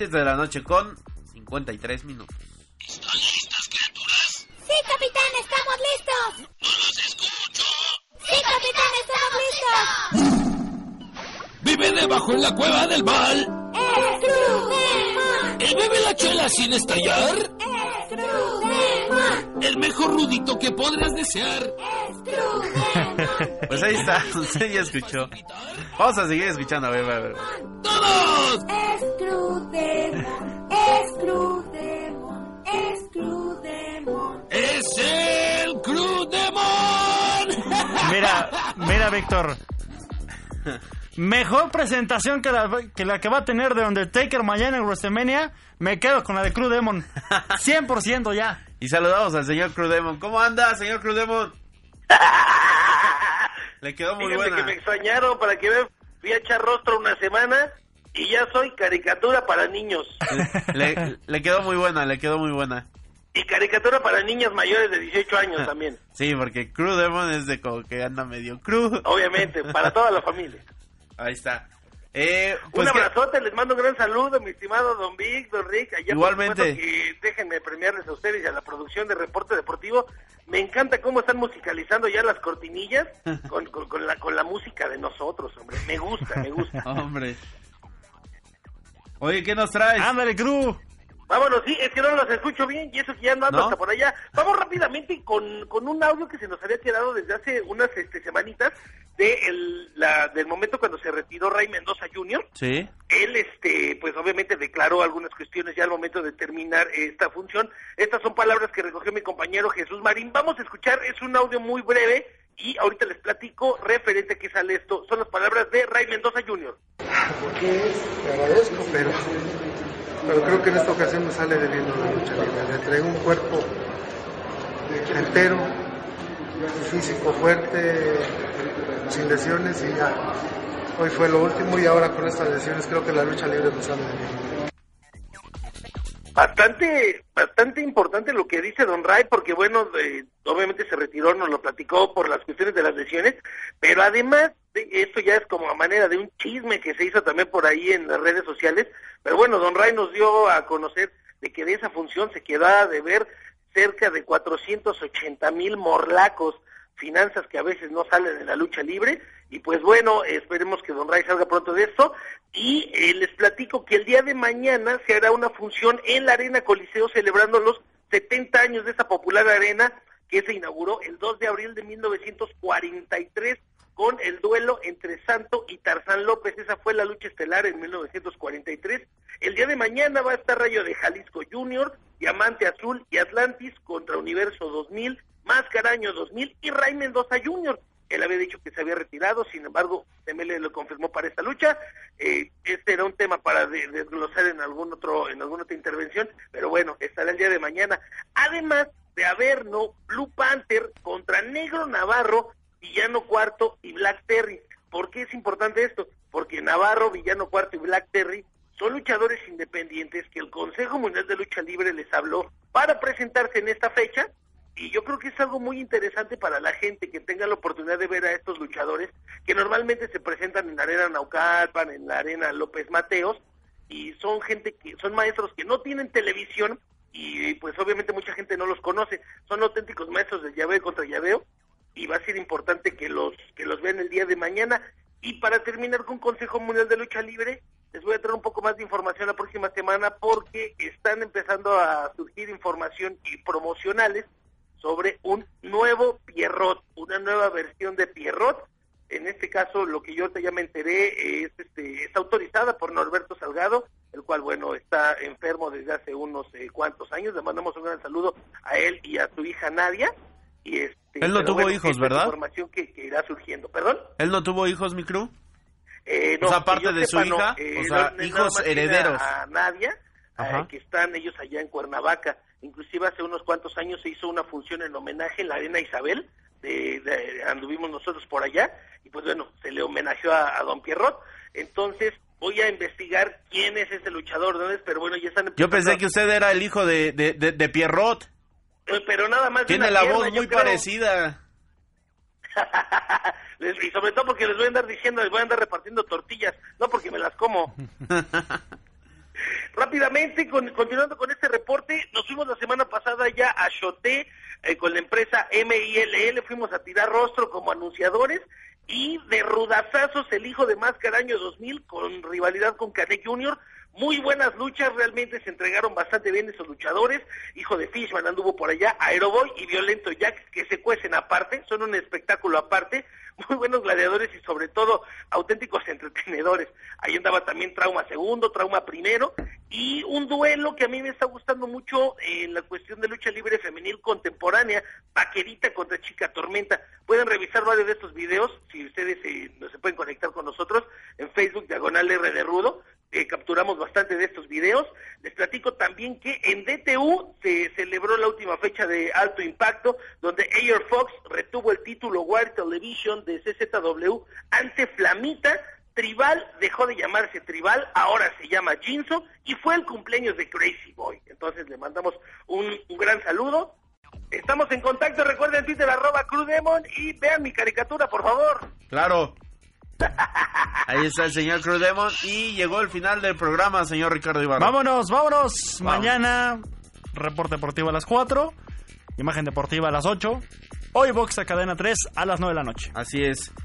7 de la noche con 53 minutos. ¿Están listas, criaturas? Sí, capitán, estamos listos. ¡No los escucho! Sí, capitán, estamos listos. ¿Vive debajo en la cueva del mal? ¿El bebe la chela sin estallar? ¡Screwdemon! El mejor rudito que podrás desear. ¡Screwdemon! Pues ahí está, usted ya escuchó. Vamos a seguir escuchando, a ver, a ver. ¡Todos! ¡Screwdemon! ¡Screwdemon! ¡Screwdemon! ¡Es el Crew Demon! Mira, mira, Víctor. Mejor presentación que la, que la que va a tener de Undertaker mañana en WrestleMania. Me quedo con la de Crew Demon. 100% ya. Y saludamos al señor Crudemon. ¿Cómo anda, señor Crudemon? Le quedó muy Fíjense buena. que me extrañaron para que vean. Fui a echar rostro una semana y ya soy caricatura para niños. Le, le quedó muy buena, le quedó muy buena. Y caricatura para niñas mayores de 18 años también. Sí, porque Crudemon es de como que anda medio cru. Obviamente, para toda la familia. Ahí está. Eh, pues un que- abrazote, les mando un gran saludo, mi estimado Don Vic, Don Rick. Allá Igualmente. que déjenme premiarles a ustedes y a la producción de Reporte Deportivo. Me encanta cómo están musicalizando ya las cortinillas con, con, con la, con la música de nosotros, hombre. Me gusta, me gusta. Hombre. Oye, ¿qué nos traes? Ándale, Crew. Vámonos, sí, es que no los escucho bien y eso que ya no ando ¿No? hasta por allá. Vamos rápidamente con, con un audio que se nos había quedado desde hace unas este, semanitas de el, la, del momento cuando se retiró Ray Mendoza Jr. Sí. Él, este, pues obviamente declaró algunas cuestiones ya al momento de terminar esta función. Estas son palabras que recogió mi compañero Jesús Marín. Vamos a escuchar, es un audio muy breve y ahorita les platico referente a qué sale esto. Son las palabras de Ray Mendoza Jr. te agradezco, pero, pero creo que en esta ocasión me sale debiendo la lucha libre. Le entregué un cuerpo entero, físico fuerte, sin lesiones y ya. Hoy fue lo último y ahora con estas lesiones creo que la lucha libre me sale debiendo. Bastante, bastante importante lo que dice Don Ray, porque bueno, eh, obviamente se retiró, nos lo platicó por las cuestiones de las lesiones, pero además, de, esto ya es como a manera de un chisme que se hizo también por ahí en las redes sociales, pero bueno, Don Ray nos dio a conocer de que de esa función se quedaba de ver cerca de 480 mil morlacos, finanzas que a veces no salen de la lucha libre, y pues bueno, esperemos que Don Ray salga pronto de esto, y eh, les platico que el día de mañana se hará una función en la Arena Coliseo celebrando los 70 años de esa popular arena que se inauguró el 2 de abril de 1943 con el duelo entre Santo y Tarzán López. Esa fue la lucha estelar en 1943. El día de mañana va a estar Rayo de Jalisco Junior, Diamante Azul y Atlantis contra Universo 2000, Máscara Año 2000 y Ray Mendoza Junior. Él había dicho que se había retirado, sin embargo, ML lo confirmó para esta lucha. Eh, este era un tema para de- desglosar en algún otro, en alguna otra intervención, pero bueno, estará el día de mañana. Además de haber, ¿no? Blue Panther contra Negro Navarro, Villano Cuarto y Black Terry. ¿Por qué es importante esto? Porque Navarro, Villano Cuarto y Black Terry son luchadores independientes que el Consejo Mundial de Lucha Libre les habló para presentarse en esta fecha y yo creo que es algo muy interesante para la gente que tenga la oportunidad de ver a estos luchadores que normalmente se presentan en la arena Naucalpan, en la arena López Mateos y son gente que son maestros que no tienen televisión y pues obviamente mucha gente no los conoce, son auténticos maestros de llaveo contra llaveo y va a ser importante que los que los vean el día de mañana. Y para terminar con Consejo Mundial de Lucha Libre les voy a traer un poco más de información la próxima semana porque están empezando a surgir información y promocionales sobre un nuevo Pierrot, una nueva versión de Pierrot. En este caso, lo que yo ya me enteré es, este, es autorizada por Norberto Salgado, el cual, bueno, está enfermo desde hace unos eh, cuantos años. Le mandamos un gran saludo a él y a su hija Nadia. Y este, Él no tuvo bueno, hijos, ¿verdad? información que, que irá surgiendo. ¿Perdón? ¿Él no tuvo hijos, mi crew? Eh, O sea, aparte de su sepa, no. hija, Eh, o sea, no- nada hijos herederos. A Nadia, eh, que están ellos allá en Cuernavaca. Inclusive hace unos cuantos años se hizo una función en homenaje en la Arena Isabel, de, de- anduvimos nosotros por allá, y pues bueno, se le homenajeó a, a Don Pierrot. Entonces voy a investigar quién es ese luchador, ¿no es? Pero bueno, ya están Yo pensé que usted era el hijo de, de, de, de Pierrot. Eh, Pero nada más Tiene la pierna, voz muy creo. parecida. Y sobre todo porque les voy a andar diciendo, les voy a andar repartiendo tortillas, no porque me las como. Rápidamente, con- continuando con este reporte, nos fuimos la semana pasada ya a Choté eh, con la empresa MILL, fuimos a tirar rostro como anunciadores y de rudazazos el hijo de Máscara año 2000 con rivalidad con Canek Jr. Muy buenas luchas, realmente se entregaron bastante bien esos luchadores. Hijo de Fishman anduvo por allá, Aeroboy y Violento Jack que se cuecen aparte, son un espectáculo aparte. Muy buenos gladiadores y sobre todo auténticos entretenedores. Ahí andaba también Trauma Segundo, Trauma Primero y un duelo que a mí me está gustando mucho en la cuestión de lucha libre femenil contemporánea, Vaquerita contra Chica Tormenta. Pueden revisar varios de estos videos si ustedes eh, no se pueden conectar con nosotros en Facebook Diagonal R de Rudo. eh, capturamos bastante de estos videos. Les platico también que en DTU se celebró la última fecha de alto impacto, donde Air Fox retuvo el título Wild Television de CZW ante Flamita. Tribal dejó de llamarse Tribal, ahora se llama Jinso y fue el cumpleaños de Crazy Boy. Entonces le mandamos un, un gran saludo. Estamos en contacto, recuerden Twitter arroba Crudemon y vean mi caricatura, por favor. Claro. Ahí está el señor Cruz Demon y llegó el final del programa, señor Ricardo Ibarra. Vámonos, vámonos. Mañana, reporte deportivo a las 4. Imagen deportiva a las 8. Hoy Box a cadena 3 a las 9 de la noche. Así es.